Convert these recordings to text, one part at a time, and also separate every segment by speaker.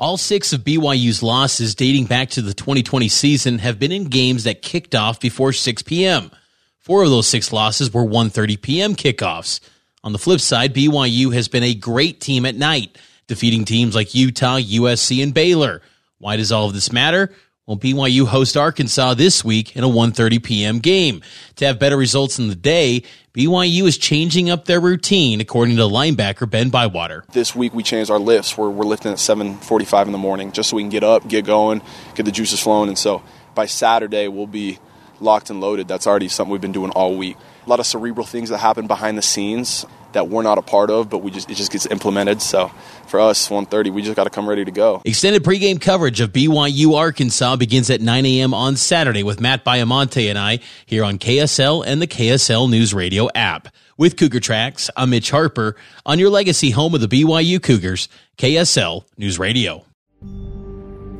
Speaker 1: All six of BYU's losses dating back to the 2020 season have been in games that kicked off before 6 p.m. Four of those six losses were 1.30 p.m. kickoffs. On the flip side, BYU has been a great team at night, defeating teams like Utah, USC, and Baylor. Why does all of this matter? Well, BYU host Arkansas this week in a 1:30 p.m. game. To have better results in the day, BYU is changing up their routine, according to linebacker Ben Bywater.
Speaker 2: This week we changed our lifts. We're, we're lifting at 7:45 in the morning, just so we can get up, get going, get the juices flowing. And so by Saturday we'll be locked and loaded. That's already something we've been doing all week. A lot of cerebral things that happen behind the scenes that we're not a part of, but we just it just gets implemented. So for us, 1:30, we just got to come ready to go.
Speaker 1: Extended pregame coverage of BYU Arkansas begins at 9 a.m. on Saturday with Matt Baiamonte and I here on KSL and the KSL News Radio app. With Cougar Tracks, I'm Mitch Harper on your legacy home of the BYU Cougars, KSL News Radio.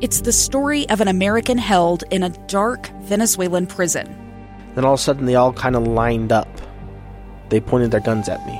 Speaker 3: It's the story of an American held in a dark Venezuelan prison.
Speaker 4: Then all of a sudden, they all kind of lined up. They pointed their guns at me.